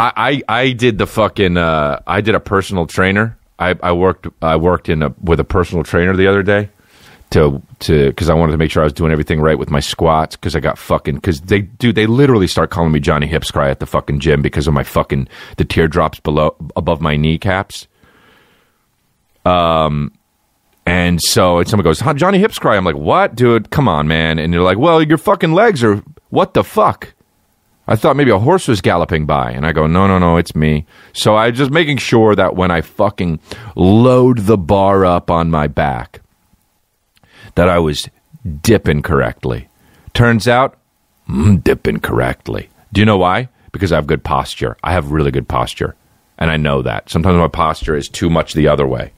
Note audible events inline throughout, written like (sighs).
I, I, did the fucking uh, I did a personal trainer. I, I worked I worked in a with a personal trainer the other day to to because I wanted to make sure I was doing everything right with my squats because I got fucking because they do they literally start calling me Johnny Hips Cry at the fucking gym because of my fucking the teardrops below above my kneecaps. Um, and so and someone goes, Johnny Hips Cry. I'm like, what, dude? Come on, man. And you're like, well, your fucking legs are what the fuck. I thought maybe a horse was galloping by. And I go, no, no, no, it's me. So I just making sure that when I fucking load the bar up on my back, that I was dipping correctly. Turns out, mm, dipping correctly. Do you know why? Because I have good posture. I have really good posture. And I know that. Sometimes my posture is too much the other way.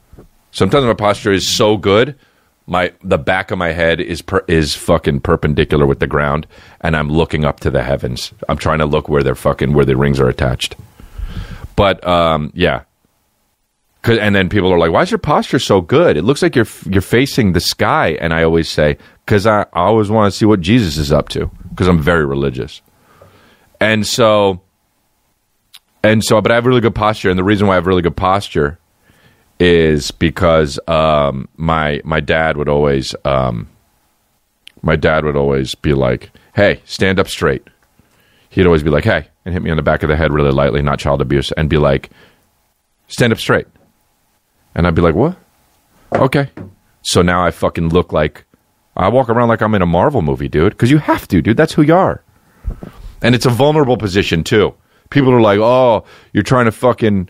Sometimes my posture is so good, my the back of my head is per, is fucking perpendicular with the ground, and I'm looking up to the heavens. I'm trying to look where they're fucking where the rings are attached. But um, yeah, and then people are like, "Why is your posture so good? It looks like you're you're facing the sky." And I always say, "Because I, I always want to see what Jesus is up to." Because I'm very religious, and so, and so, but I have really good posture, and the reason why I have really good posture is because um, my my dad would always um, my dad would always be like, "Hey, stand up straight." He'd always be like, "Hey," and hit me on the back of the head really lightly, not child abuse, and be like, "Stand up straight." And I'd be like, "What?" Okay. So now I fucking look like I walk around like I'm in a Marvel movie, dude, because you have to, dude. That's who you are. And it's a vulnerable position too. People are like, "Oh, you're trying to fucking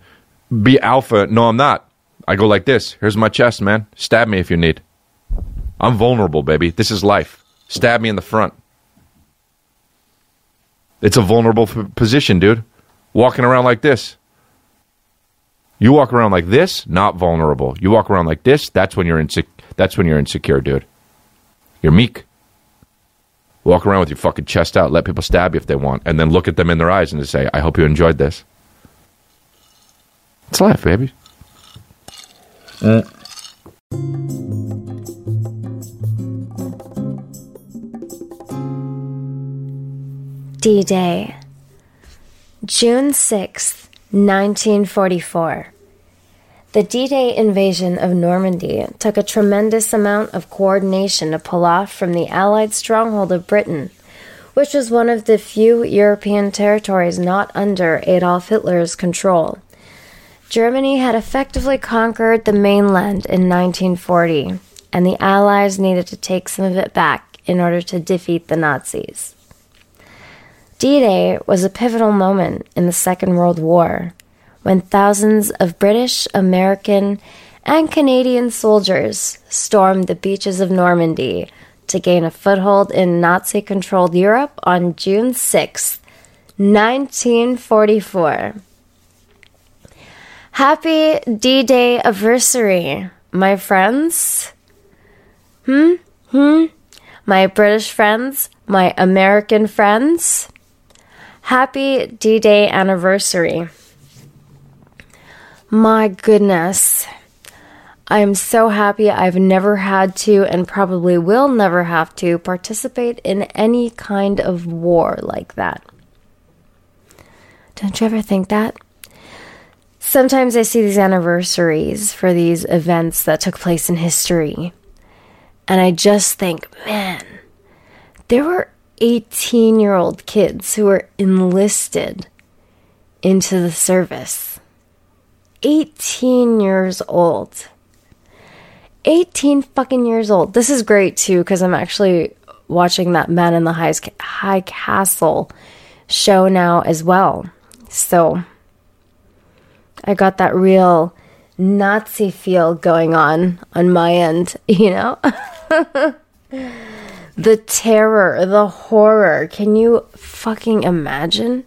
be alpha." No, I'm not. I go like this. Here's my chest, man. Stab me if you need. I'm vulnerable, baby. This is life. Stab me in the front. It's a vulnerable p- position, dude. Walking around like this. You walk around like this, not vulnerable. You walk around like this, that's when you're insecure. That's when you're insecure, dude. You're meek. Walk around with your fucking chest out. Let people stab you if they want, and then look at them in their eyes and just say, "I hope you enjoyed this." It's life, baby. Eh. D Day, June 6, 1944. The D Day invasion of Normandy took a tremendous amount of coordination to pull off from the Allied stronghold of Britain, which was one of the few European territories not under Adolf Hitler's control. Germany had effectively conquered the mainland in 1940, and the Allies needed to take some of it back in order to defeat the Nazis. D Day was a pivotal moment in the Second World War when thousands of British, American, and Canadian soldiers stormed the beaches of Normandy to gain a foothold in Nazi controlled Europe on June 6, 1944. Happy D Day anniversary, my friends. Hmm? Hmm? My British friends, my American friends. Happy D Day anniversary. My goodness. I am so happy I've never had to and probably will never have to participate in any kind of war like that. Don't you ever think that? Sometimes I see these anniversaries for these events that took place in history, and I just think, man, there were 18 year old kids who were enlisted into the service. 18 years old. 18 fucking years old. This is great too because I'm actually watching that Man in the High, High Castle show now as well. So I got that real Nazi feel going on on my end, (laughs) you know? the terror, the horror. Can you fucking imagine?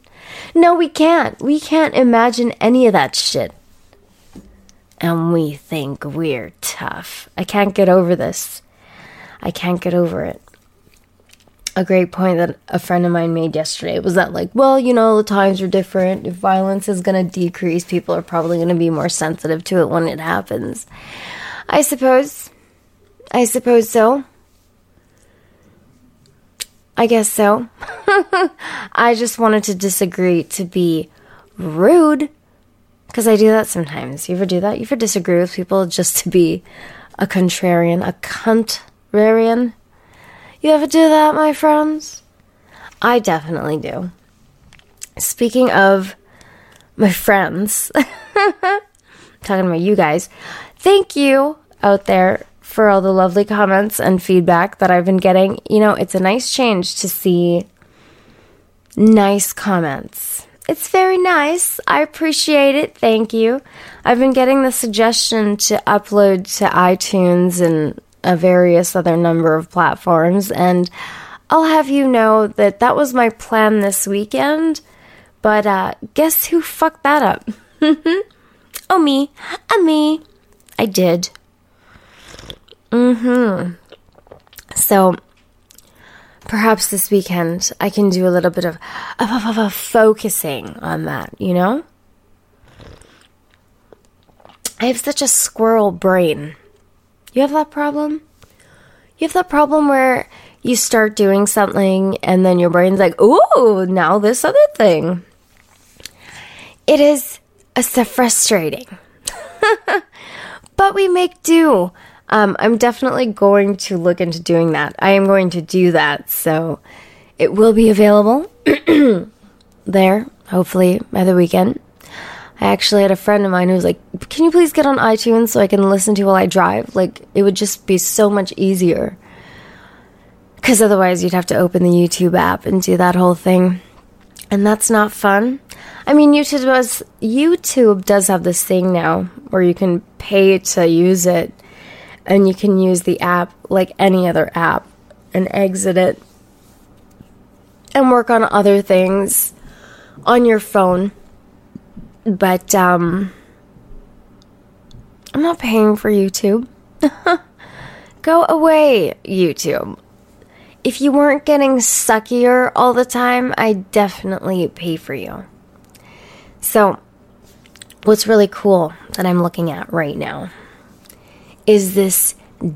No, we can't. We can't imagine any of that shit. And we think we're tough. I can't get over this. I can't get over it a great point that a friend of mine made yesterday was that like well you know the times are different if violence is going to decrease people are probably going to be more sensitive to it when it happens i suppose i suppose so i guess so (laughs) i just wanted to disagree to be rude. Because I do that sometimes. You ever do that? You ever disagree with people just to be a contrarian, a contrarian? You ever do that, my friends? I definitely do. Speaking of my friends, (laughs) talking about you guys, thank you out there for all the lovely comments and feedback that I've been getting. You know, it's a nice change to see nice comments. It's very nice. I appreciate it. Thank you. I've been getting the suggestion to upload to iTunes and a various other number of platforms, and I'll have you know that that was my plan this weekend. But uh, guess who fucked that up? (laughs) oh, me. A me. I did. Mm hmm. So perhaps this weekend I can do a little bit of, of, of, of focusing on that, you know? I have such a squirrel brain. You have that problem? You have that problem where you start doing something and then your brain's like, ooh, now this other thing. It is a so frustrating. (laughs) but we make do. Um, I'm definitely going to look into doing that. I am going to do that. So it will be available (clears throat) there, hopefully, by the weekend. I actually had a friend of mine who was like, Can you please get on iTunes so I can listen to while I drive? Like, it would just be so much easier. Because otherwise, you'd have to open the YouTube app and do that whole thing. And that's not fun. I mean, YouTube does, YouTube does have this thing now where you can pay to use it and you can use the app like any other app and exit it and work on other things on your phone. But um I'm not paying for YouTube. (laughs) Go away, YouTube. If you weren't getting suckier all the time, I definitely pay for you. So, what's really cool that I'm looking at right now is this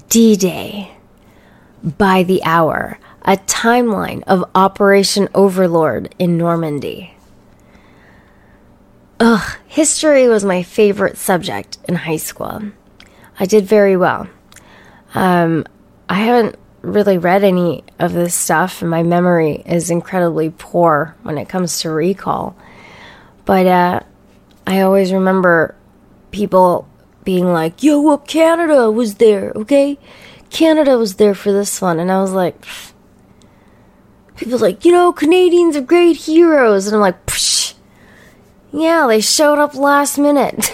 D Day by the hour, a timeline of Operation Overlord in Normandy. Ugh, history was my favorite subject in high school. I did very well. Um, I haven't really read any of this stuff, and my memory is incredibly poor when it comes to recall. But uh, I always remember people being like, yo, well, Canada was there, okay? Canada was there for this one. And I was like, Pfft. people's like, you know, Canadians are great heroes. And I'm like, Psh. Yeah, they showed up last minute. (laughs)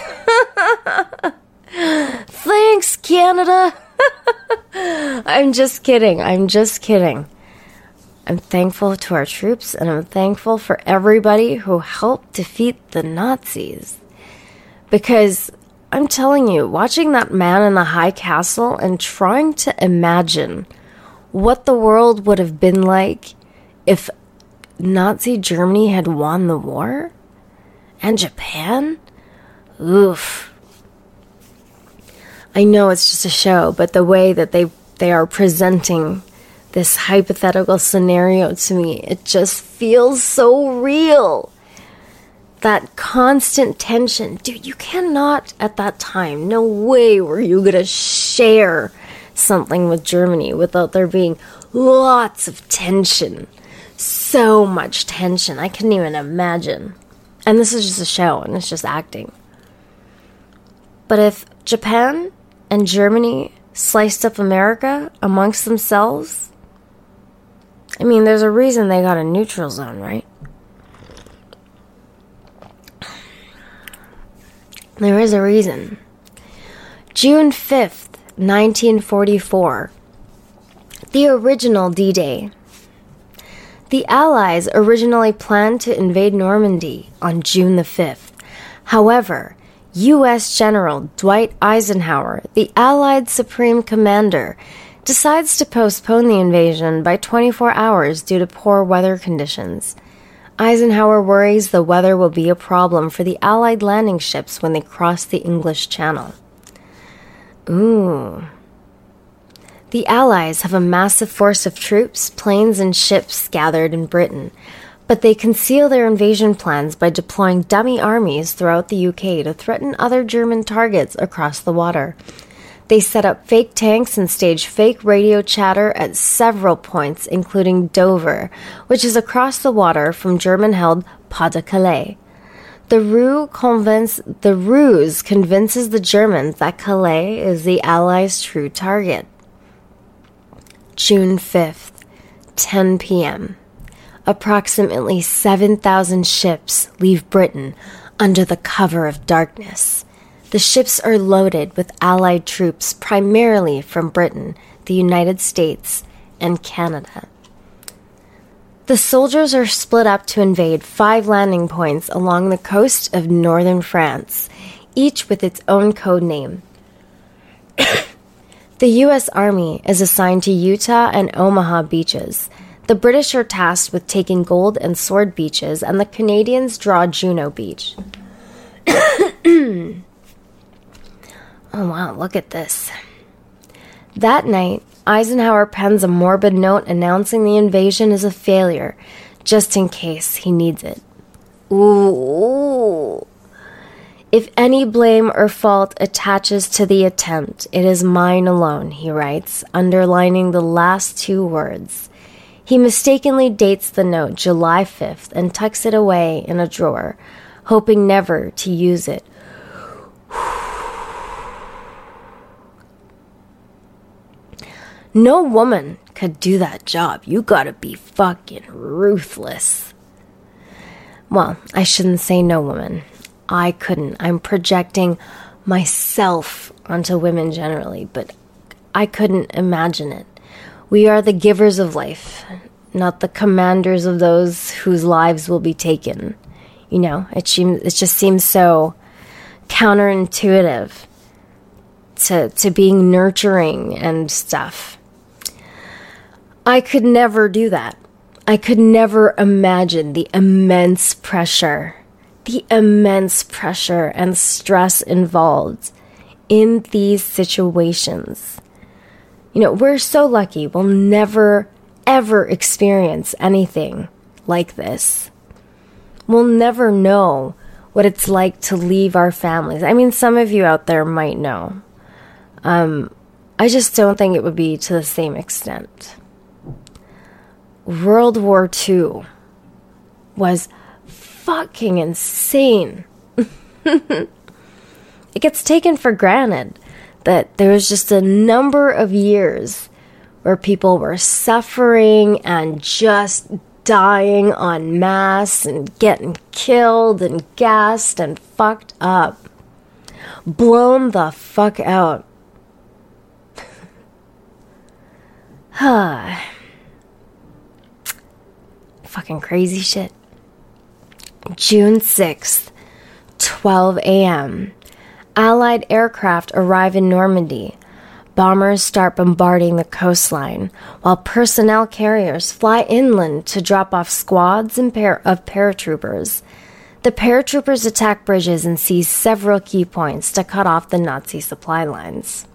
Thanks, Canada. (laughs) I'm just kidding. I'm just kidding. I'm thankful to our troops and I'm thankful for everybody who helped defeat the Nazis. Because I'm telling you, watching that man in the high castle and trying to imagine what the world would have been like if Nazi Germany had won the war and Japan? Oof. I know it's just a show, but the way that they they are presenting this hypothetical scenario to me, it just feels so real that constant tension. Dude, you cannot at that time, no way were you going to share something with Germany without there being lots of tension. So much tension. I couldn't even imagine. And this is just a show and it's just acting. But if Japan and Germany sliced up America amongst themselves, I mean, there's a reason they got a neutral zone, right? There is a reason. June 5th, 1944. The original D Day. The Allies originally planned to invade Normandy on June the 5th. However, U.S. General Dwight Eisenhower, the Allied Supreme Commander, decides to postpone the invasion by 24 hours due to poor weather conditions. Eisenhower worries the weather will be a problem for the Allied landing ships when they cross the English Channel. Ooh. The Allies have a massive force of troops, planes, and ships gathered in Britain, But they conceal their invasion plans by deploying dummy armies throughout the UK to threaten other German targets across the water. They set up fake tanks and stage fake radio chatter at several points, including Dover, which is across the water from German held Pas de Calais. The, ruse convince, the ruse convinces the Germans that Calais is the Allies' true target. June 5th, 10 p.m. Approximately 7,000 ships leave Britain under the cover of darkness. The ships are loaded with Allied troops primarily from Britain, the United States, and Canada. The soldiers are split up to invade five landing points along the coast of northern France, each with its own code name. (coughs) the U.S. Army is assigned to Utah and Omaha beaches. The British are tasked with taking Gold and Sword beaches, and the Canadians draw Juno Beach. (coughs) oh, wow, look at this. That night, Eisenhower pens a morbid note announcing the invasion is a failure, just in case he needs it. Ooh. If any blame or fault attaches to the attempt, it is mine alone, he writes, underlining the last two words. He mistakenly dates the note July 5th and tucks it away in a drawer, hoping never to use it No woman could do that job. You gotta be fucking ruthless. Well, I shouldn't say no woman. I couldn't. I'm projecting myself onto women generally, but I couldn't imagine it. We are the givers of life, not the commanders of those whose lives will be taken. You know, it seems it just seems so counterintuitive to to being nurturing and stuff. I could never do that. I could never imagine the immense pressure, the immense pressure and stress involved in these situations. You know, we're so lucky we'll never, ever experience anything like this. We'll never know what it's like to leave our families. I mean, some of you out there might know. Um, I just don't think it would be to the same extent. World War II was fucking insane. (laughs) it gets taken for granted that there was just a number of years where people were suffering and just dying en masse and getting killed and gassed and fucked up. Blown the fuck out. Huh? (sighs) (sighs) fucking crazy shit. June 6th, 12 a.m. Allied aircraft arrive in Normandy. Bombers start bombarding the coastline, while personnel carriers fly inland to drop off squads of paratroopers. The paratroopers attack bridges and seize several key points to cut off the Nazi supply lines.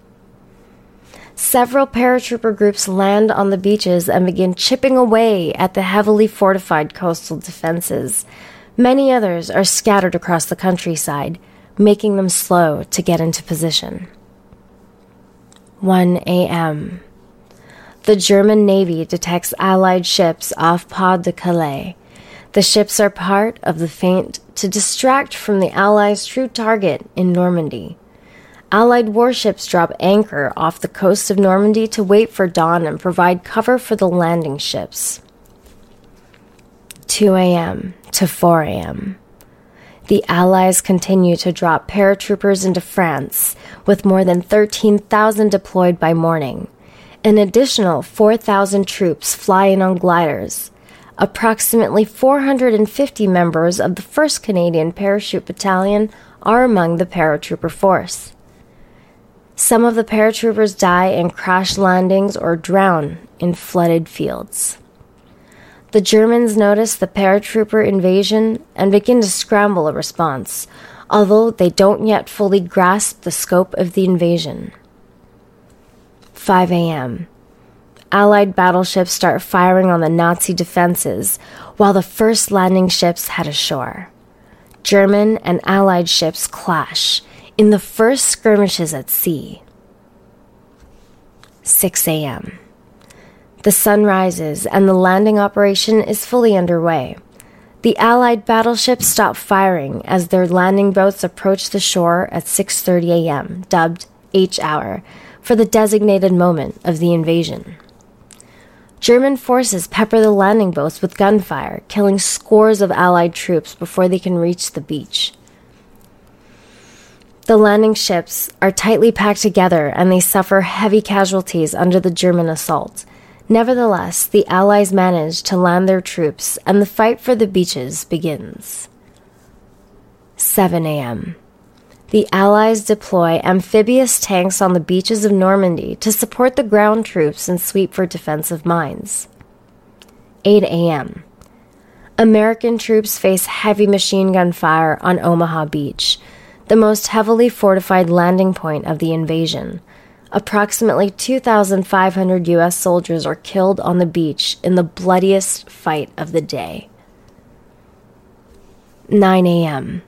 Several paratrooper groups land on the beaches and begin chipping away at the heavily fortified coastal defenses. Many others are scattered across the countryside, making them slow to get into position. 1 a.m. The German Navy detects Allied ships off Pas de Calais. The ships are part of the feint to distract from the Allies' true target in Normandy. Allied warships drop anchor off the coast of Normandy to wait for dawn and provide cover for the landing ships. 2 a.m. to 4 a.m. The Allies continue to drop paratroopers into France, with more than 13,000 deployed by morning. An additional 4,000 troops fly in on gliders. Approximately 450 members of the 1st Canadian Parachute Battalion are among the paratrooper force. Some of the paratroopers die in crash landings or drown in flooded fields. The Germans notice the paratrooper invasion and begin to scramble a response, although they don't yet fully grasp the scope of the invasion. 5 a.m. Allied battleships start firing on the Nazi defenses while the first landing ships head ashore. German and Allied ships clash in the first skirmishes at sea. 6 a.m. The sun rises and the landing operation is fully underway. The Allied battleships stop firing as their landing boats approach the shore at 6:30 a.m., dubbed H hour, for the designated moment of the invasion. German forces pepper the landing boats with gunfire, killing scores of Allied troops before they can reach the beach. The landing ships are tightly packed together and they suffer heavy casualties under the German assault. Nevertheless, the Allies manage to land their troops and the fight for the beaches begins. 7 a.m. The Allies deploy amphibious tanks on the beaches of Normandy to support the ground troops and sweep for defensive mines. 8 a.m. American troops face heavy machine gun fire on Omaha Beach, the most heavily fortified landing point of the invasion. Approximately 2,500 U.S. soldiers are killed on the beach in the bloodiest fight of the day. 9 a.m.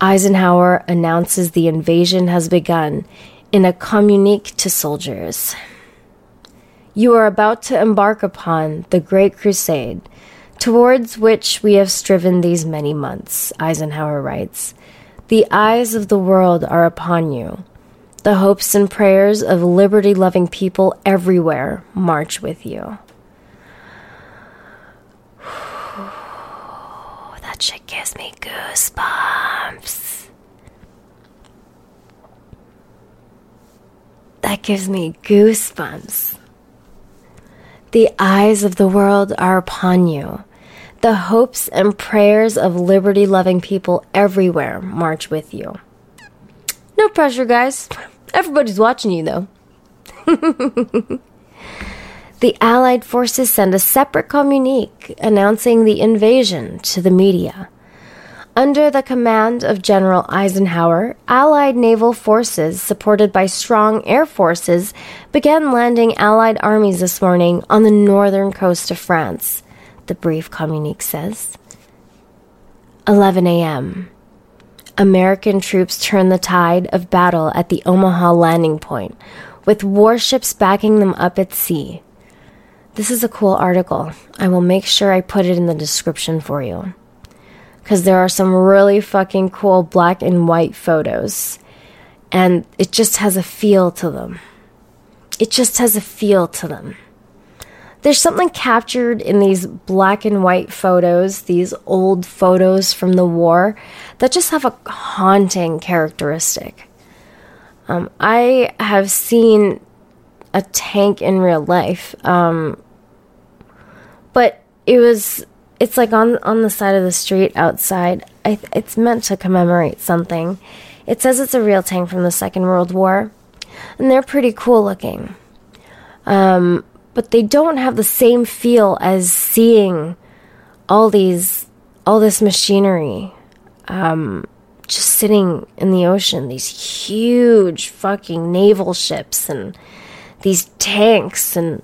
Eisenhower announces the invasion has begun in a communique to soldiers. You are about to embark upon the Great Crusade, towards which we have striven these many months, Eisenhower writes. The eyes of the world are upon you. The hopes and prayers of liberty loving people everywhere march with you. (sighs) that shit gives me goosebumps. That gives me goosebumps. The eyes of the world are upon you. The hopes and prayers of liberty loving people everywhere march with you. No pressure, guys. Everybody's watching you, though. (laughs) the Allied forces send a separate communique announcing the invasion to the media. Under the command of General Eisenhower, Allied naval forces, supported by strong air forces, began landing Allied armies this morning on the northern coast of France, the brief communique says. 11 a.m. American troops turn the tide of battle at the Omaha landing point, with warships backing them up at sea. This is a cool article. I will make sure I put it in the description for you. Because there are some really fucking cool black and white photos. And it just has a feel to them. It just has a feel to them. There's something captured in these black and white photos, these old photos from the war, that just have a haunting characteristic. Um, I have seen a tank in real life, um, but it was it's like on on the side of the street outside. I, it's meant to commemorate something. It says it's a real tank from the Second World War, and they're pretty cool looking. Um, but they don't have the same feel as seeing all these all this machinery um, just sitting in the ocean these huge fucking naval ships and these tanks and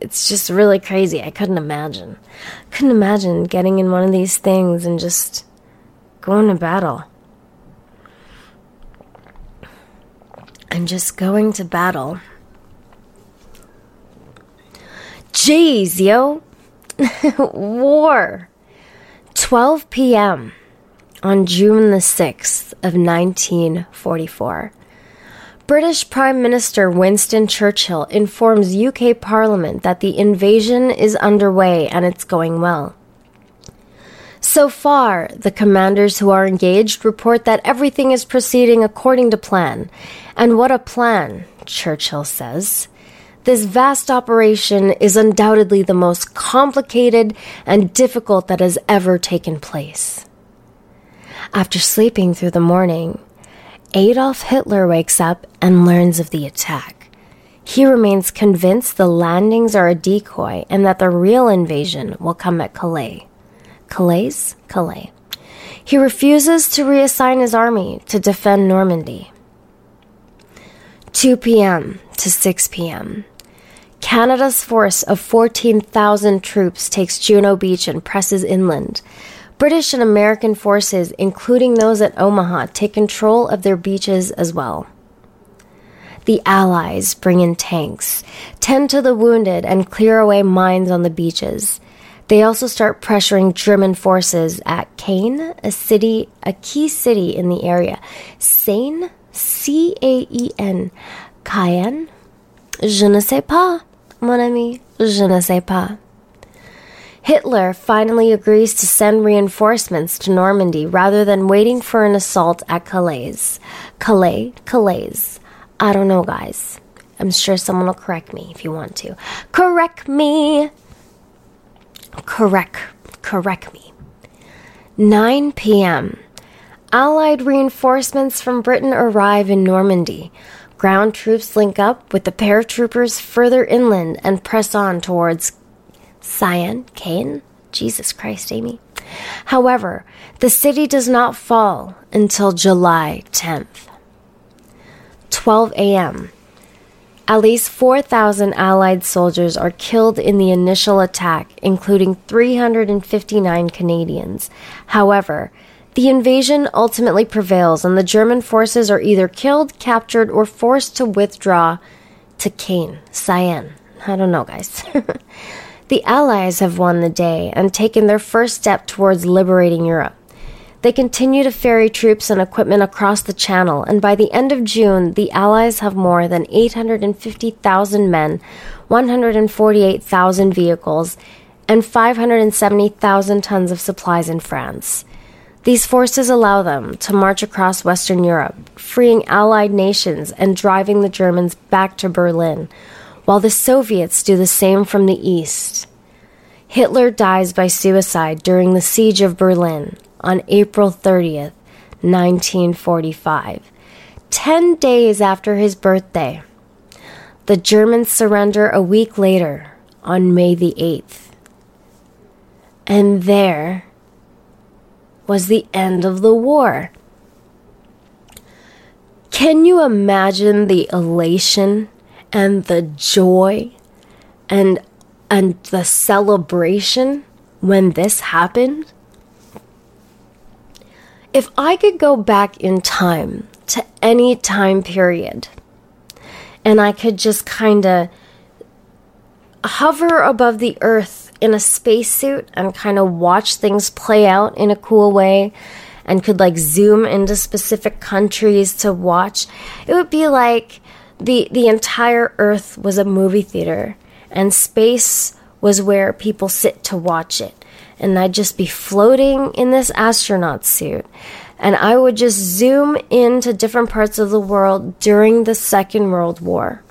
it's just really crazy. I couldn't imagine. Couldn't imagine getting in one of these things and just going to battle. And just going to battle Jeez, yo. (laughs) War. 12 p.m. on June the 6th of 1944. British Prime Minister Winston Churchill informs UK Parliament that the invasion is underway and it's going well. So far, the commanders who are engaged report that everything is proceeding according to plan. And what a plan, Churchill says. This vast operation is undoubtedly the most complicated and difficult that has ever taken place. After sleeping through the morning, Adolf Hitler wakes up and learns of the attack. He remains convinced the landings are a decoy and that the real invasion will come at Calais. Calais? Calais. He refuses to reassign his army to defend Normandy. 2 p.m. to 6 p.m. Canada's force of 14,000 troops takes Juno Beach and presses inland. British and American forces, including those at Omaha, take control of their beaches as well. The Allies bring in tanks, tend to the wounded, and clear away mines on the beaches. They also start pressuring German forces at Caen, a city, a key city in the area. Caen, C A E N, Cayenne. Je ne sais pas, mon ami. Je ne sais pas. Hitler finally agrees to send reinforcements to Normandy rather than waiting for an assault at Calais. Calais, Calais. I don't know, guys. I'm sure someone will correct me if you want to. Correct me! Correct. Correct me. 9 p.m. Allied reinforcements from Britain arrive in Normandy. Ground troops link up with the paratroopers further inland and press on towards Cyan, Cain? Jesus Christ, Amy. However, the city does not fall until July 10th. 12 a.m. At least 4,000 Allied soldiers are killed in the initial attack, including 359 Canadians. However, the invasion ultimately prevails, and the German forces are either killed, captured, or forced to withdraw to Caen, Cyan. I don't know, guys. (laughs) the Allies have won the day and taken their first step towards liberating Europe. They continue to ferry troops and equipment across the channel, and by the end of June, the Allies have more than 850,000 men, 148,000 vehicles, and 570,000 tons of supplies in France. These forces allow them to march across Western Europe, freeing Allied nations and driving the Germans back to Berlin, while the Soviets do the same from the east. Hitler dies by suicide during the siege of Berlin on April 30th, 1945, 10 days after his birthday. The Germans surrender a week later on May the 8th. And there was the end of the war. Can you imagine the elation and the joy and and the celebration when this happened? If I could go back in time to any time period and I could just kind of hover above the earth in a spacesuit and kind of watch things play out in a cool way and could like zoom into specific countries to watch, it would be like the the entire earth was a movie theater and space was where people sit to watch it and I'd just be floating in this astronaut suit. And I would just zoom into different parts of the world during the Second World War.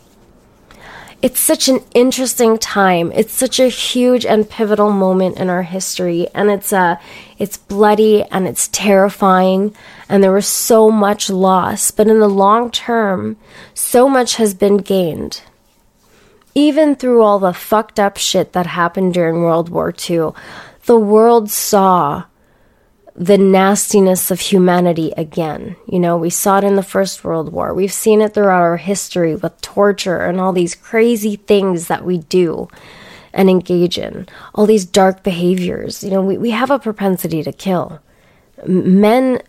It's such an interesting time. It's such a huge and pivotal moment in our history, and it's uh, it's bloody and it's terrifying, and there was so much loss. But in the long term, so much has been gained. Even through all the fucked up shit that happened during World War II, the world saw the nastiness of humanity again. You know, we saw it in the First World War. We've seen it throughout our history with torture and all these crazy things that we do and engage in, all these dark behaviors. You know, we, we have a propensity to kill men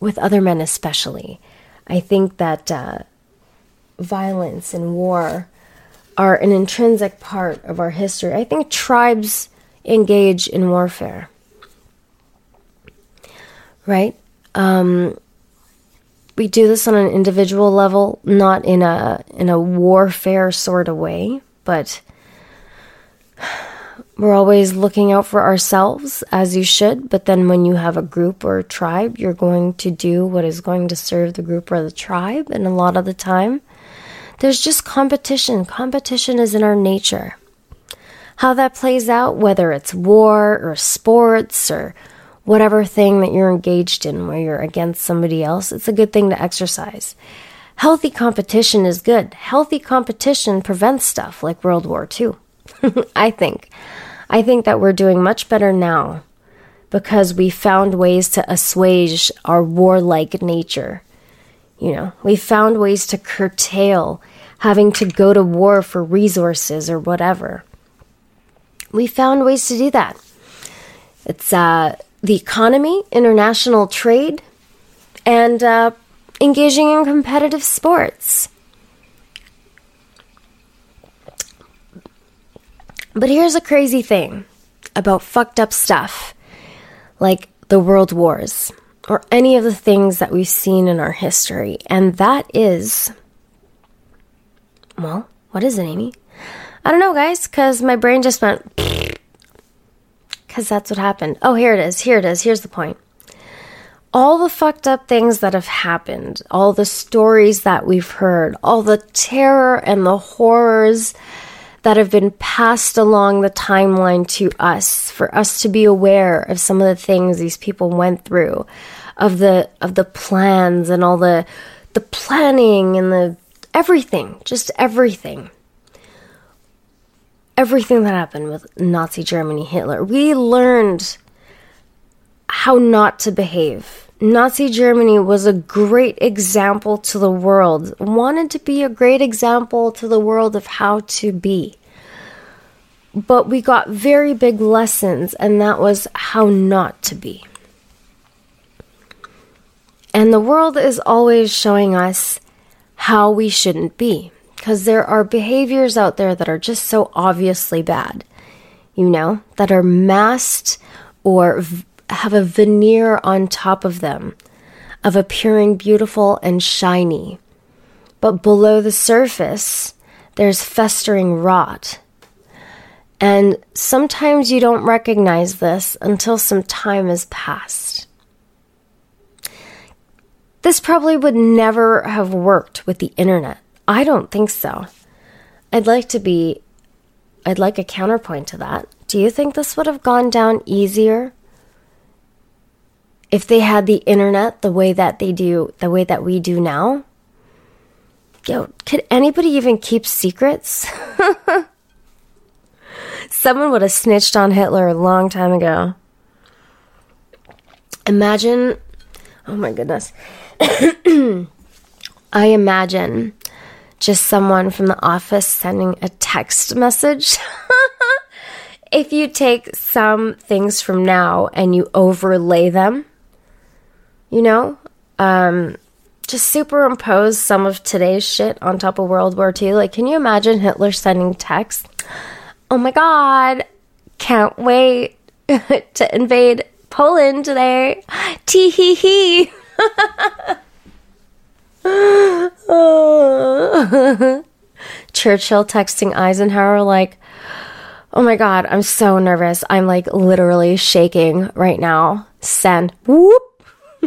with other men, especially. I think that uh, violence and war are an intrinsic part of our history. I think tribes engage in warfare. Right? Um, we do this on an individual level, not in a in a warfare sort of way, but we're always looking out for ourselves as you should, but then when you have a group or a tribe, you're going to do what is going to serve the group or the tribe, and a lot of the time there's just competition. Competition is in our nature how that plays out, whether it's war or sports or whatever thing that you're engaged in where you're against somebody else, it's a good thing to exercise. Healthy competition is good. Healthy competition prevents stuff like World War II. (laughs) I think. I think that we're doing much better now because we found ways to assuage our warlike nature. You know, we found ways to curtail having to go to war for resources or whatever. We found ways to do that. It's uh, the economy, international trade, and uh, engaging in competitive sports. But here's a crazy thing about fucked up stuff like the world wars or any of the things that we've seen in our history, and that is. Well, what is it, Amy? I don't know, guys, because my brain just went. Because that's what happened. Oh, here it is. Here it is. Here's the point. All the fucked up things that have happened, all the stories that we've heard, all the terror and the horrors that have been passed along the timeline to us for us to be aware of some of the things these people went through of the of the plans and all the the planning and the everything just everything everything that happened with Nazi Germany Hitler we learned how not to behave Nazi Germany was a great example to the world, wanted to be a great example to the world of how to be. But we got very big lessons, and that was how not to be. And the world is always showing us how we shouldn't be, because there are behaviors out there that are just so obviously bad, you know, that are masked or have a veneer on top of them of appearing beautiful and shiny. But below the surface, there's festering rot. And sometimes you don't recognize this until some time has passed. This probably would never have worked with the internet. I don't think so. I'd like to be, I'd like a counterpoint to that. Do you think this would have gone down easier if they had the internet the way that they do, the way that we do now, yo, could anybody even keep secrets? (laughs) Someone would have snitched on Hitler a long time ago. Imagine, oh my goodness. (clears throat) I imagine just someone from the office sending a text message. (laughs) if you take some things from now and you overlay them you know? Um, just superimpose some of today's shit on top of World War II. Like, can you imagine Hitler sending texts? Oh my god, can't wait (laughs) to invade Poland today. Tee hee hee. (laughs) (laughs) Churchill texting Eisenhower, like, oh my god, I'm so nervous. I'm like literally shaking right now. Send. Whoop (laughs)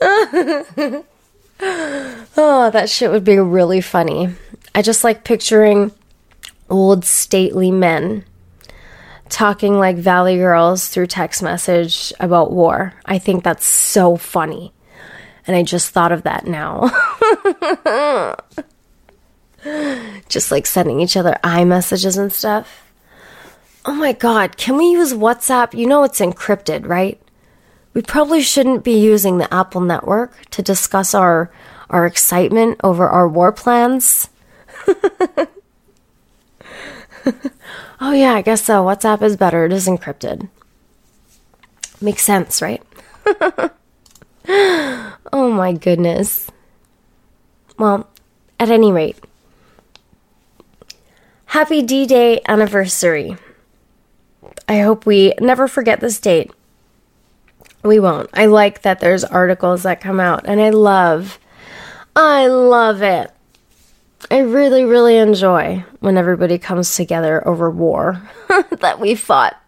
oh, that shit would be really funny. I just like picturing old stately men talking like Valley Girls through text message about war. I think that's so funny. And I just thought of that now. (laughs) just like sending each other iMessages and stuff. Oh my god, can we use WhatsApp? You know it's encrypted, right? we probably shouldn't be using the Apple network to discuss our our excitement over our war plans. (laughs) oh yeah, I guess so. WhatsApp is better. It is encrypted. Makes sense, right? (laughs) my goodness. Well, at any rate, happy D Day anniversary. I hope we never forget this date. We won't. I like that there's articles that come out, and I love, I love it. I really, really enjoy when everybody comes together over war (laughs) that we fought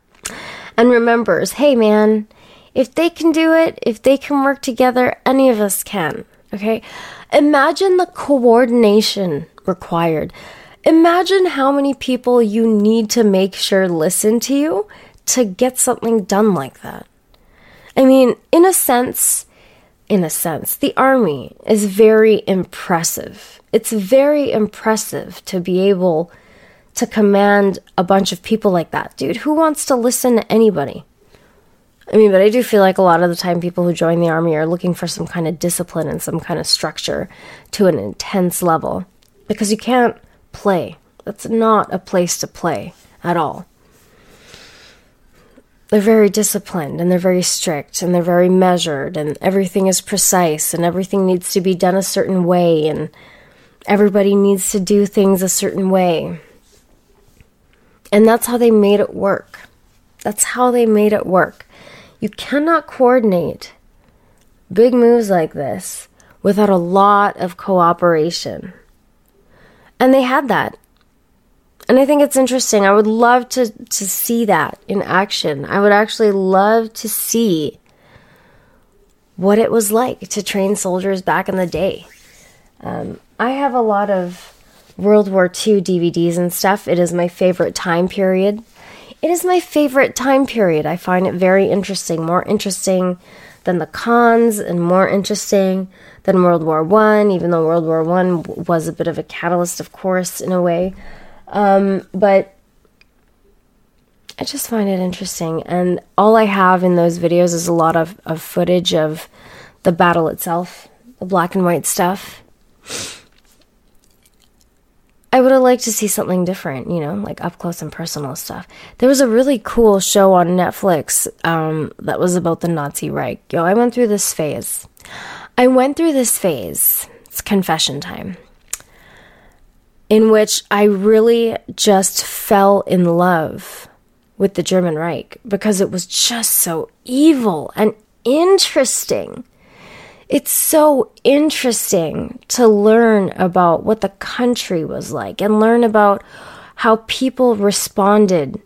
and remembers, hey man, if they can do it, if they can work together, any of us can. Okay? Imagine the coordination required. Imagine how many people you need to make sure listen to you to get something done like that. I mean, in a sense, in a sense, the army is very impressive. It's very impressive to be able to command a bunch of people like that, dude. Who wants to listen to anybody? I mean, but I do feel like a lot of the time people who join the army are looking for some kind of discipline and some kind of structure to an intense level. because you can't play. That's not a place to play at all. They're very disciplined and they're very strict and they're very measured and everything is precise and everything needs to be done a certain way and everybody needs to do things a certain way. And that's how they made it work. That's how they made it work. You cannot coordinate big moves like this without a lot of cooperation. And they had that. And I think it's interesting. I would love to, to see that in action. I would actually love to see what it was like to train soldiers back in the day. Um, I have a lot of World War II DVDs and stuff. It is my favorite time period. It is my favorite time period. I find it very interesting, more interesting than the cons and more interesting than World War One, even though World War One was a bit of a catalyst, of course, in a way. Um, but I just find it interesting. And all I have in those videos is a lot of, of footage of the battle itself, the black and white stuff. I would have liked to see something different, you know, like up close and personal stuff. There was a really cool show on Netflix um, that was about the Nazi Reich. Yo, I went through this phase. I went through this phase. It's confession time. In which I really just fell in love with the German Reich because it was just so evil and interesting. It's so interesting to learn about what the country was like and learn about how people responded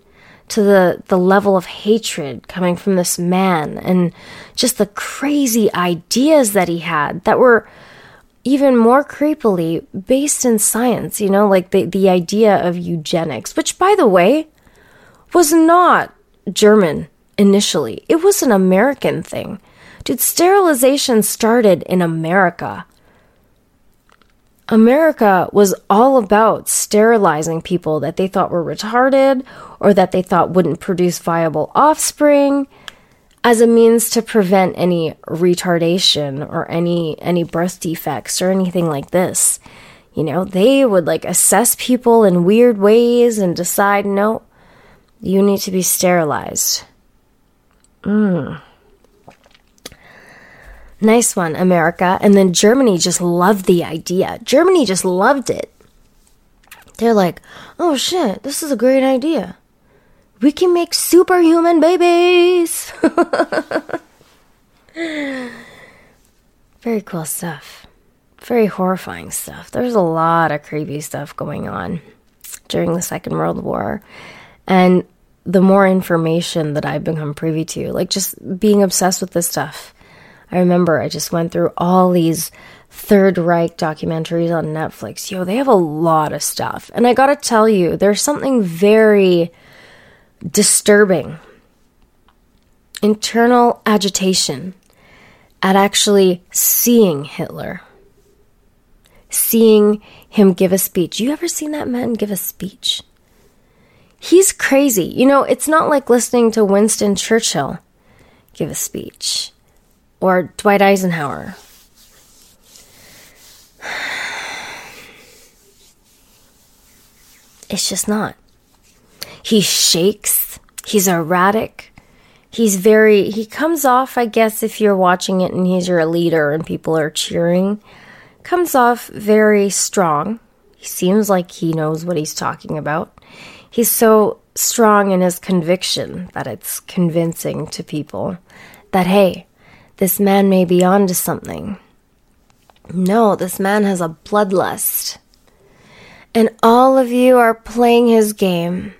to the, the level of hatred coming from this man and just the crazy ideas that he had that were even more creepily based in science, you know, like the, the idea of eugenics, which, by the way, was not German initially. It was an American thing. Dude, sterilization started in America. America was all about sterilizing people that they thought were retarded or that they thought wouldn't produce viable offspring as a means to prevent any retardation or any any birth defects or anything like this. You know, they would like assess people in weird ways and decide, no, you need to be sterilized. Mm. Nice one, America. And then Germany just loved the idea. Germany just loved it. They're like, oh shit, this is a great idea. We can make superhuman babies. (laughs) Very cool stuff. Very horrifying stuff. There's a lot of creepy stuff going on during the Second World War. And the more information that I've become privy to, like just being obsessed with this stuff I remember I just went through all these Third Reich documentaries on Netflix. Yo, they have a lot of stuff. And I gotta tell you, there's something very disturbing internal agitation at actually seeing Hitler, seeing him give a speech. You ever seen that man give a speech? He's crazy. You know, it's not like listening to Winston Churchill give a speech or Dwight Eisenhower. It's just not. He shakes. He's erratic. He's very, he comes off, I guess, if you're watching it and he's your leader and people are cheering, comes off very strong. He seems like he knows what he's talking about. He's so strong in his conviction that it's convincing to people that, hey, this man may be onto something. No, this man has a bloodlust. And all of you are playing his game.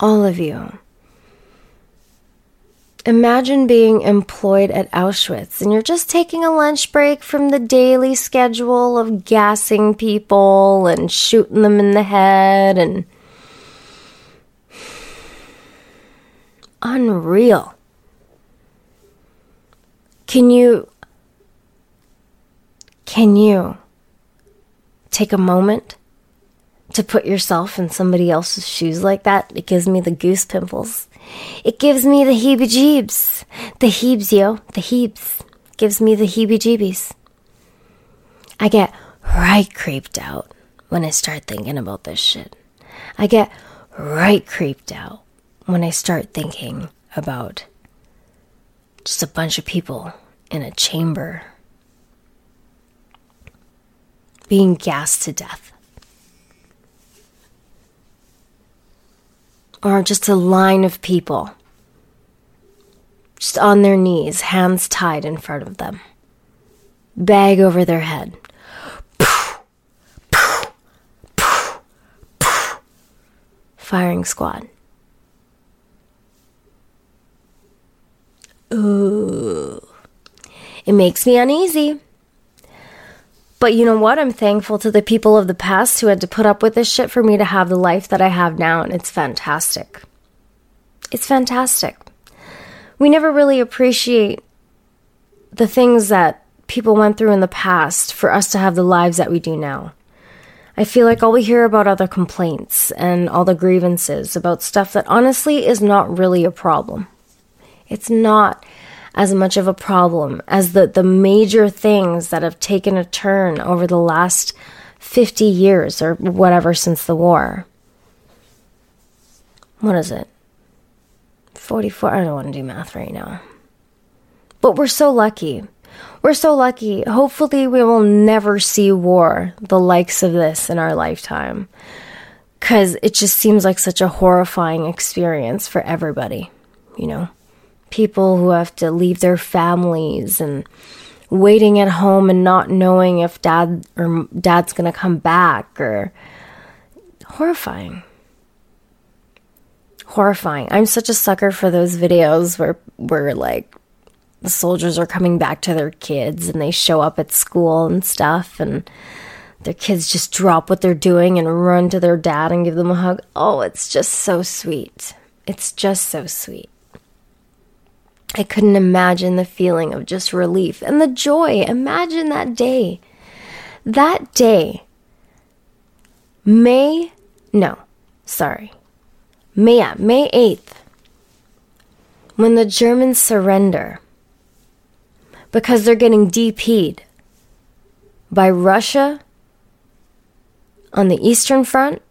All of you. Imagine being employed at Auschwitz and you're just taking a lunch break from the daily schedule of gassing people and shooting them in the head and. (sighs) Unreal. Can you can you take a moment to put yourself in somebody else's shoes like that? It gives me the goose pimples. It gives me the heebie jeebs. The heebs, yo. The heebs. Gives me the heebie jeebies. I get right creeped out. when I start thinking about this shit. I get right creeped out when I start thinking about just a bunch of people in a chamber being gassed to death. Or just a line of people just on their knees, hands tied in front of them, bag over their head. Firing squad. Ooh. It makes me uneasy. But you know what? I'm thankful to the people of the past who had to put up with this shit for me to have the life that I have now, and it's fantastic. It's fantastic. We never really appreciate the things that people went through in the past for us to have the lives that we do now. I feel like all we hear about are the complaints and all the grievances about stuff that honestly is not really a problem. It's not as much of a problem as the, the major things that have taken a turn over the last 50 years or whatever since the war. What is it? 44. I don't want to do math right now. But we're so lucky. We're so lucky. Hopefully, we will never see war, the likes of this, in our lifetime. Because it just seems like such a horrifying experience for everybody, you know? People who have to leave their families and waiting at home and not knowing if dad or dad's going to come back or horrifying horrifying. I'm such a sucker for those videos where where like the soldiers are coming back to their kids and they show up at school and stuff and their kids just drop what they're doing and run to their dad and give them a hug. Oh, it's just so sweet. It's just so sweet. I couldn't imagine the feeling of just relief and the joy. Imagine that day. That day. May, no, sorry. May, May 8th, when the Germans surrender because they're getting DP'd by Russia on the Eastern Front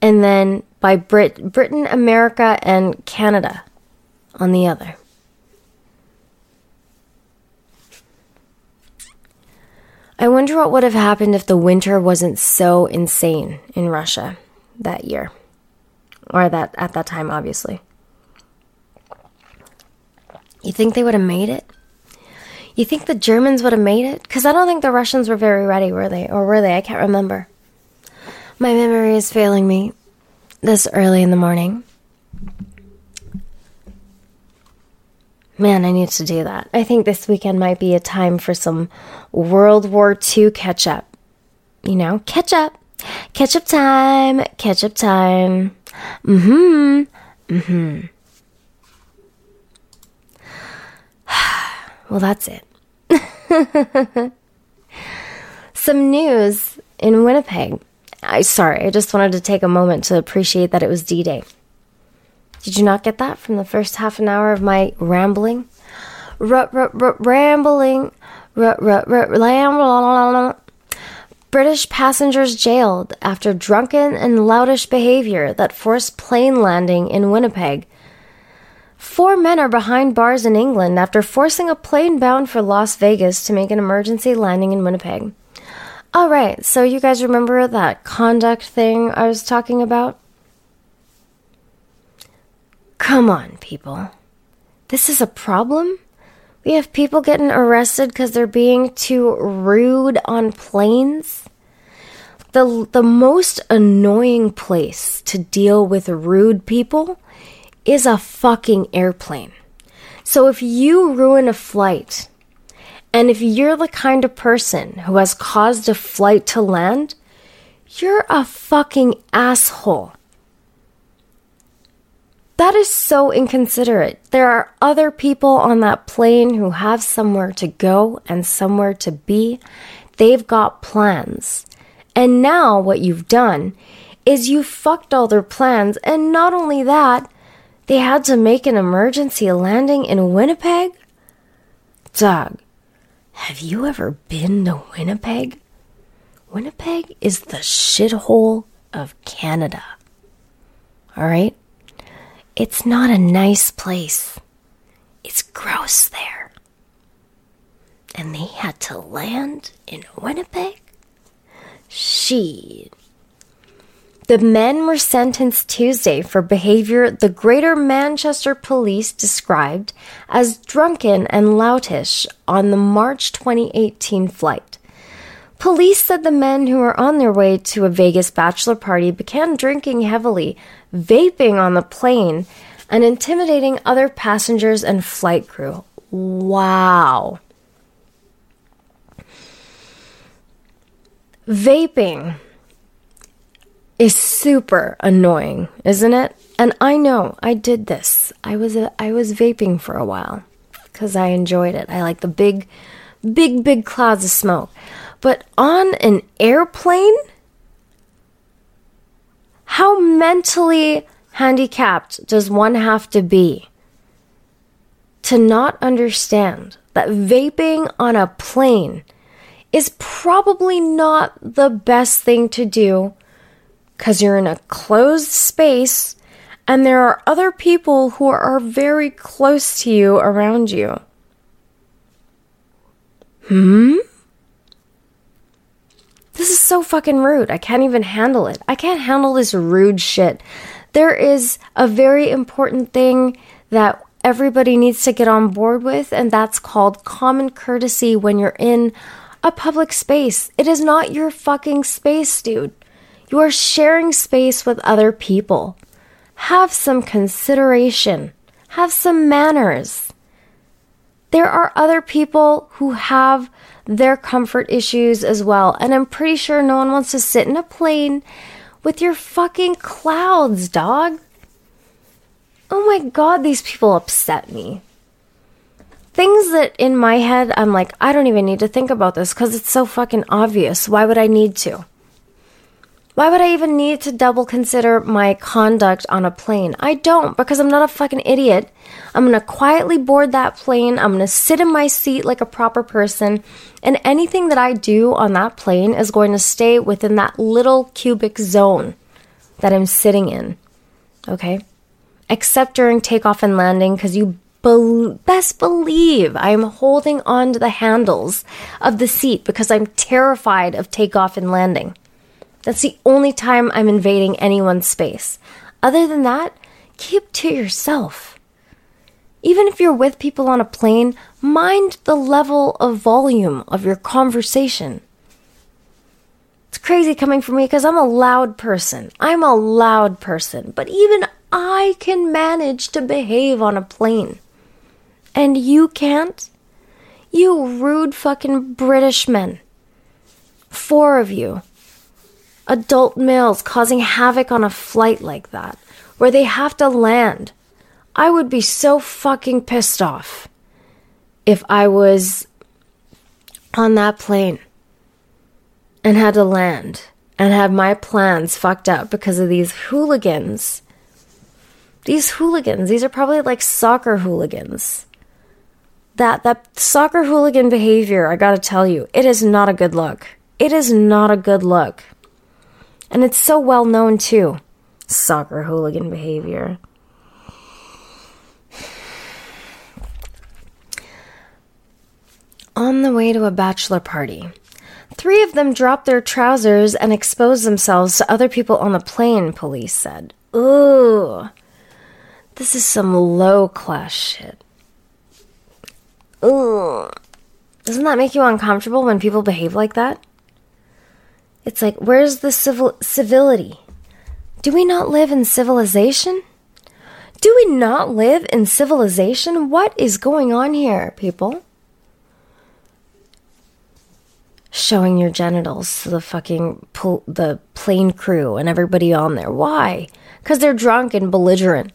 and then by Brit- Britain, America, and Canada on the other. I wonder what would have happened if the winter wasn't so insane in Russia that year. Or that at that time obviously. You think they would have made it? You think the germans would have made it? Because i don't think the russians were very ready were they? Or were they? I can't remember. My memory is failing me this early in the morning man i need to do that i think this weekend might be a time for some world war ii catch up you know catch up catch up time catch up time Mm-hmm. Mm-hmm. (sighs) well, that's it. (laughs) Some news in Winnipeg. I sorry, I just wanted to take a moment to appreciate that it was D-Day. Did you not get that from the first half an hour of my rambling? R- r- r- rambling. R- r- r- rambling. British passengers jailed after drunken and loudish behavior that forced plane landing in Winnipeg. Four men are behind bars in England after forcing a plane bound for Las Vegas to make an emergency landing in Winnipeg. All right, so you guys remember that conduct thing I was talking about? Come on, people. This is a problem? We have people getting arrested because they're being too rude on planes. The, the most annoying place to deal with rude people is a fucking airplane. So if you ruin a flight, and if you're the kind of person who has caused a flight to land, you're a fucking asshole. That is so inconsiderate. There are other people on that plane who have somewhere to go and somewhere to be. They've got plans. And now what you've done is you fucked all their plans. And not only that, they had to make an emergency landing in Winnipeg? Doug, have you ever been to Winnipeg? Winnipeg is the shithole of Canada. All right? It's not a nice place. It's gross there. And they had to land in Winnipeg? She. The men were sentenced Tuesday for behavior the Greater Manchester Police described as drunken and loutish on the March 2018 flight. Police said the men who were on their way to a Vegas bachelor party began drinking heavily, vaping on the plane, and intimidating other passengers and flight crew. Wow. Vaping is super annoying, isn't it? And I know I did this. I was a, I was vaping for a while cuz I enjoyed it. I like the big big big clouds of smoke. But on an airplane, how mentally handicapped does one have to be to not understand that vaping on a plane is probably not the best thing to do because you're in a closed space and there are other people who are very close to you around you. Hmm? This is so fucking rude. I can't even handle it. I can't handle this rude shit. There is a very important thing that everybody needs to get on board with, and that's called common courtesy when you're in a public space. It is not your fucking space, dude. You are sharing space with other people. Have some consideration. Have some manners. There are other people who have their comfort issues as well, and I'm pretty sure no one wants to sit in a plane with your fucking clouds, dog. Oh my god, these people upset me. Things that in my head, I'm like, I don't even need to think about this because it's so fucking obvious. Why would I need to? Why would I even need to double consider my conduct on a plane? I don't because I'm not a fucking idiot. I'm gonna quietly board that plane. I'm gonna sit in my seat like a proper person. And anything that I do on that plane is going to stay within that little cubic zone that I'm sitting in. Okay? Except during takeoff and landing because you be- best believe I am holding on to the handles of the seat because I'm terrified of takeoff and landing. That's the only time I'm invading anyone's space. Other than that, keep to yourself. Even if you're with people on a plane, mind the level of volume of your conversation. It's crazy coming from me because I'm a loud person. I'm a loud person, but even I can manage to behave on a plane. And you can't? You rude fucking British men. Four of you adult males causing havoc on a flight like that, where they have to land. I would be so fucking pissed off if I was on that plane and had to land and had my plans fucked up because of these hooligans. These hooligans, these are probably like soccer hooligans. That that soccer hooligan behavior, I got to tell you, it is not a good look. It is not a good look. And it's so well known too. Soccer hooligan behavior. On the way to a bachelor party, three of them dropped their trousers and exposed themselves to other people on the plane, police said. Ooh, this is some low class shit. Ooh. Doesn't that make you uncomfortable when people behave like that? It's like, where's the civil civility? Do we not live in civilization? Do we not live in civilization? What is going on here, people? Showing your genitals to the fucking pl- the plane crew and everybody on there. Why? Because they're drunk and belligerent.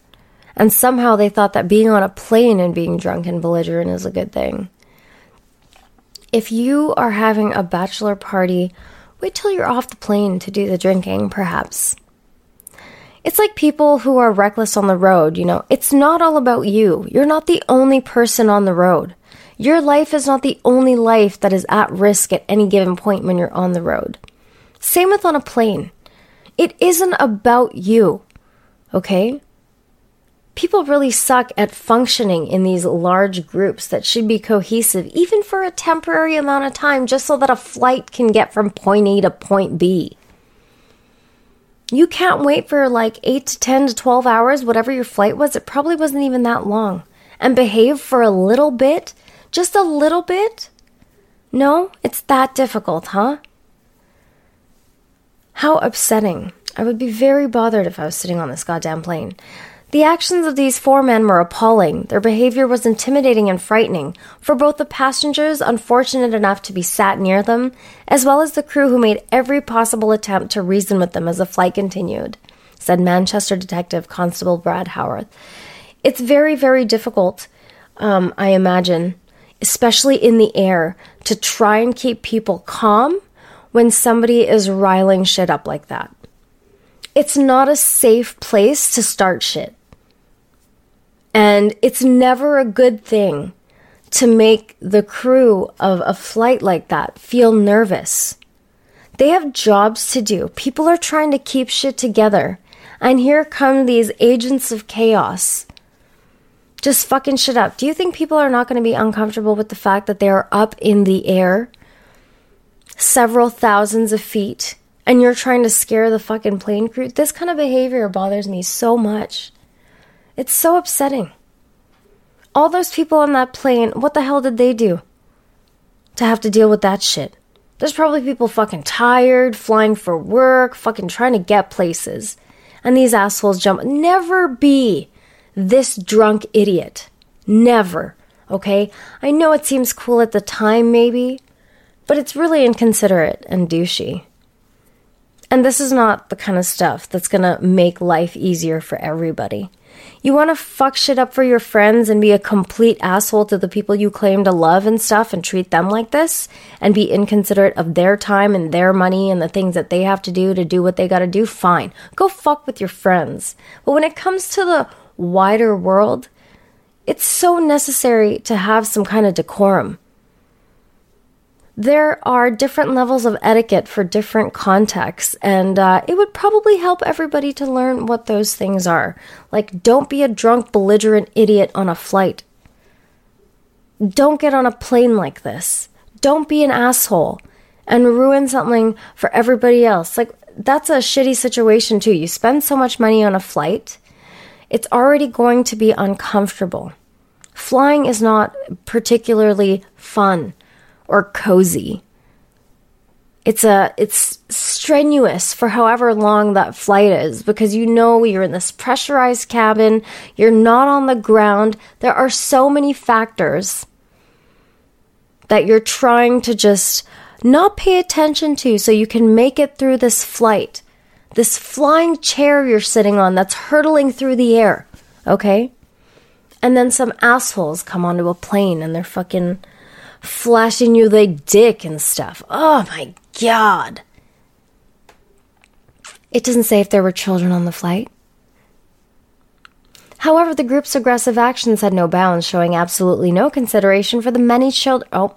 And somehow they thought that being on a plane and being drunk and belligerent is a good thing. If you are having a bachelor party Wait till you're off the plane to do the drinking, perhaps. It's like people who are reckless on the road, you know, it's not all about you. You're not the only person on the road. Your life is not the only life that is at risk at any given point when you're on the road. Same with on a plane. It isn't about you, okay? People really suck at functioning in these large groups that should be cohesive, even for a temporary amount of time, just so that a flight can get from point A to point B. You can't wait for like 8 to 10 to 12 hours, whatever your flight was. It probably wasn't even that long. And behave for a little bit? Just a little bit? No, it's that difficult, huh? How upsetting. I would be very bothered if I was sitting on this goddamn plane. The actions of these four men were appalling. Their behavior was intimidating and frightening for both the passengers unfortunate enough to be sat near them, as well as the crew who made every possible attempt to reason with them as the flight continued, said Manchester Detective Constable Brad Howarth. It's very, very difficult, um, I imagine, especially in the air, to try and keep people calm when somebody is riling shit up like that. It's not a safe place to start shit. And it's never a good thing to make the crew of a flight like that feel nervous. They have jobs to do. People are trying to keep shit together. And here come these agents of chaos. Just fucking shit up. Do you think people are not going to be uncomfortable with the fact that they are up in the air several thousands of feet and you're trying to scare the fucking plane crew? This kind of behavior bothers me so much. It's so upsetting. All those people on that plane, what the hell did they do to have to deal with that shit? There's probably people fucking tired, flying for work, fucking trying to get places. And these assholes jump. Never be this drunk idiot. Never. Okay? I know it seems cool at the time, maybe, but it's really inconsiderate and douchey. And this is not the kind of stuff that's gonna make life easier for everybody. You want to fuck shit up for your friends and be a complete asshole to the people you claim to love and stuff and treat them like this and be inconsiderate of their time and their money and the things that they have to do to do what they got to do, fine. Go fuck with your friends. But when it comes to the wider world, it's so necessary to have some kind of decorum there are different levels of etiquette for different contexts, and uh, it would probably help everybody to learn what those things are. Like, don't be a drunk, belligerent idiot on a flight. Don't get on a plane like this. Don't be an asshole and ruin something for everybody else. Like, that's a shitty situation, too. You spend so much money on a flight, it's already going to be uncomfortable. Flying is not particularly fun or cozy. It's a it's strenuous for however long that flight is because you know you're in this pressurized cabin, you're not on the ground. There are so many factors that you're trying to just not pay attention to so you can make it through this flight. This flying chair you're sitting on that's hurtling through the air, okay? And then some assholes come onto a plane and they're fucking flashing you their dick and stuff. Oh my god. It doesn't say if there were children on the flight. However, the group's aggressive actions had no bounds, showing absolutely no consideration for the many children. Oh,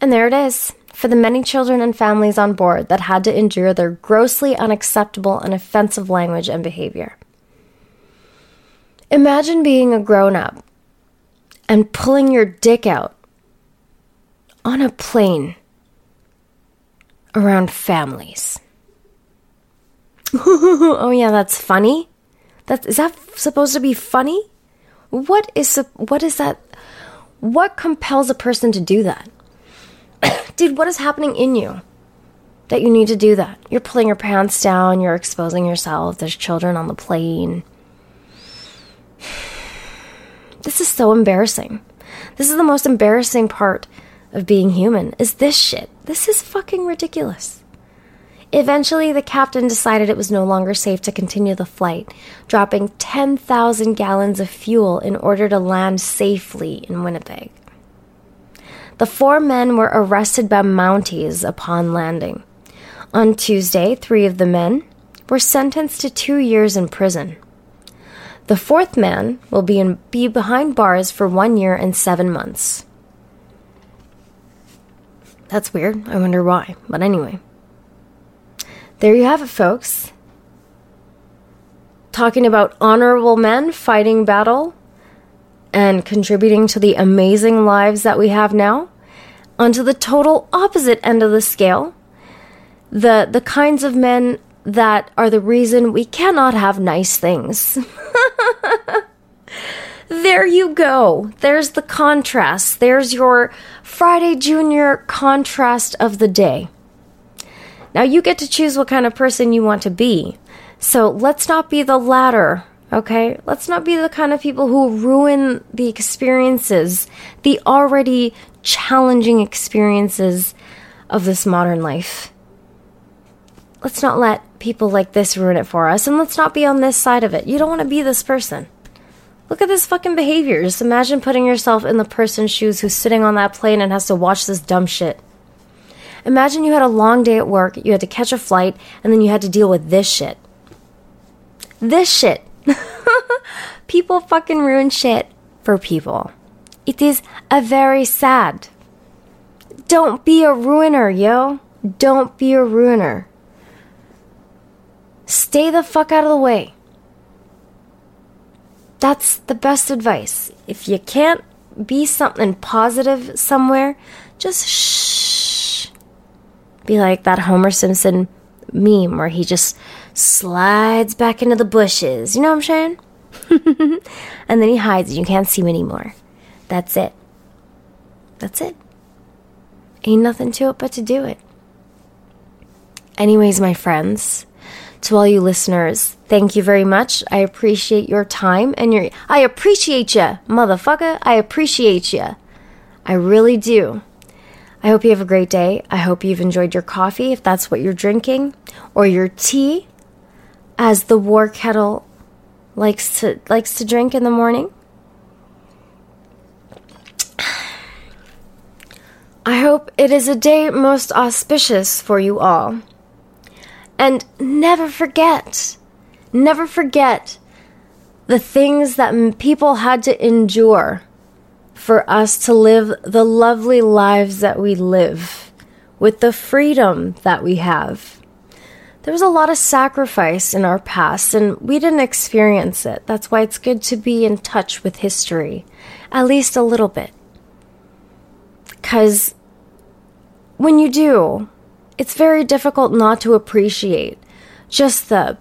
and there it is. For the many children and families on board that had to endure their grossly unacceptable and offensive language and behavior. Imagine being a grown up and pulling your dick out on a plane around families. (laughs) oh yeah, that's funny. That is that supposed to be funny? What is what is that? What compels a person to do that? (coughs) Dude, what is happening in you that you need to do that? You're pulling your pants down, you're exposing yourself, there's children on the plane. (sighs) This is so embarrassing. This is the most embarrassing part of being human is this shit. This is fucking ridiculous. Eventually, the captain decided it was no longer safe to continue the flight, dropping 10,000 gallons of fuel in order to land safely in Winnipeg. The four men were arrested by Mounties upon landing. On Tuesday, three of the men were sentenced to two years in prison. The fourth man will be, in, be behind bars for one year and seven months. That's weird. I wonder why. But anyway. there you have it, folks. Talking about honorable men fighting battle and contributing to the amazing lives that we have now, onto the total opposite end of the scale. The, the kinds of men that are the reason we cannot have nice things. (laughs) there you go. There's the contrast. There's your Friday Junior contrast of the day. Now you get to choose what kind of person you want to be. So let's not be the latter, okay? Let's not be the kind of people who ruin the experiences, the already challenging experiences of this modern life. Let's not let people like this ruin it for us, and let's not be on this side of it. You don't want to be this person. Look at this fucking behavior. Just imagine putting yourself in the person's shoes who's sitting on that plane and has to watch this dumb shit. Imagine you had a long day at work, you had to catch a flight, and then you had to deal with this shit. This shit. (laughs) people fucking ruin shit for people. It is a very sad. Don't be a ruiner, yo. Don't be a ruiner. Stay the fuck out of the way. That's the best advice. If you can't be something positive somewhere, just shh. Be like that Homer Simpson meme where he just slides back into the bushes. You know what I'm saying? (laughs) and then he hides and you can't see him anymore. That's it. That's it. Ain't nothing to it but to do it. Anyways, my friends, to all you listeners, thank you very much. I appreciate your time and your. I appreciate you, motherfucker. I appreciate you. I really do. I hope you have a great day. I hope you've enjoyed your coffee, if that's what you're drinking, or your tea, as the war kettle likes to likes to drink in the morning. I hope it is a day most auspicious for you all. And never forget, never forget the things that people had to endure for us to live the lovely lives that we live with the freedom that we have. There was a lot of sacrifice in our past, and we didn't experience it. That's why it's good to be in touch with history, at least a little bit. Because when you do, it's very difficult not to appreciate just the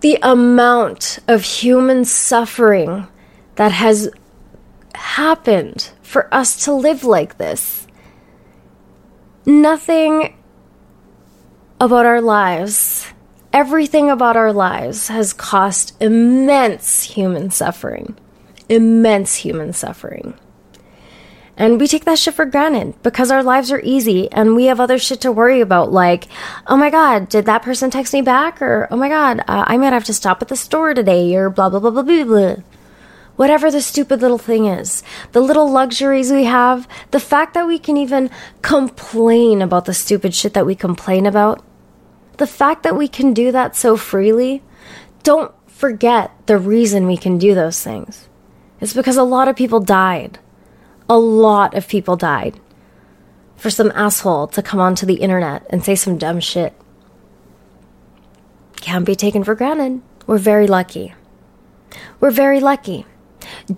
the amount of human suffering that has happened for us to live like this. Nothing about our lives, everything about our lives has cost immense human suffering. Immense human suffering. And we take that shit for granted because our lives are easy and we have other shit to worry about, like, oh my god, did that person text me back? Or, oh my god, uh, I might have to stop at the store today, or blah, blah, blah, blah, blah, blah. Whatever the stupid little thing is, the little luxuries we have, the fact that we can even complain about the stupid shit that we complain about, the fact that we can do that so freely, don't forget the reason we can do those things. It's because a lot of people died a lot of people died for some asshole to come onto the internet and say some dumb shit. Can't be taken for granted. We're very lucky. We're very lucky.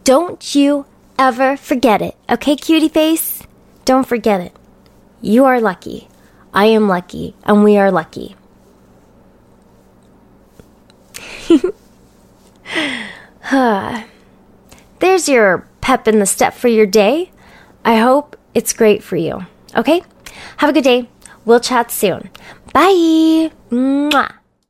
Don't you ever forget it, okay, cutie face? Don't forget it. You are lucky. I am lucky, and we are lucky. (laughs) (sighs) (sighs) There's your pep in the step for your day. I hope it's great for you. Okay? Have a good day. We'll chat soon. Bye. Mwah.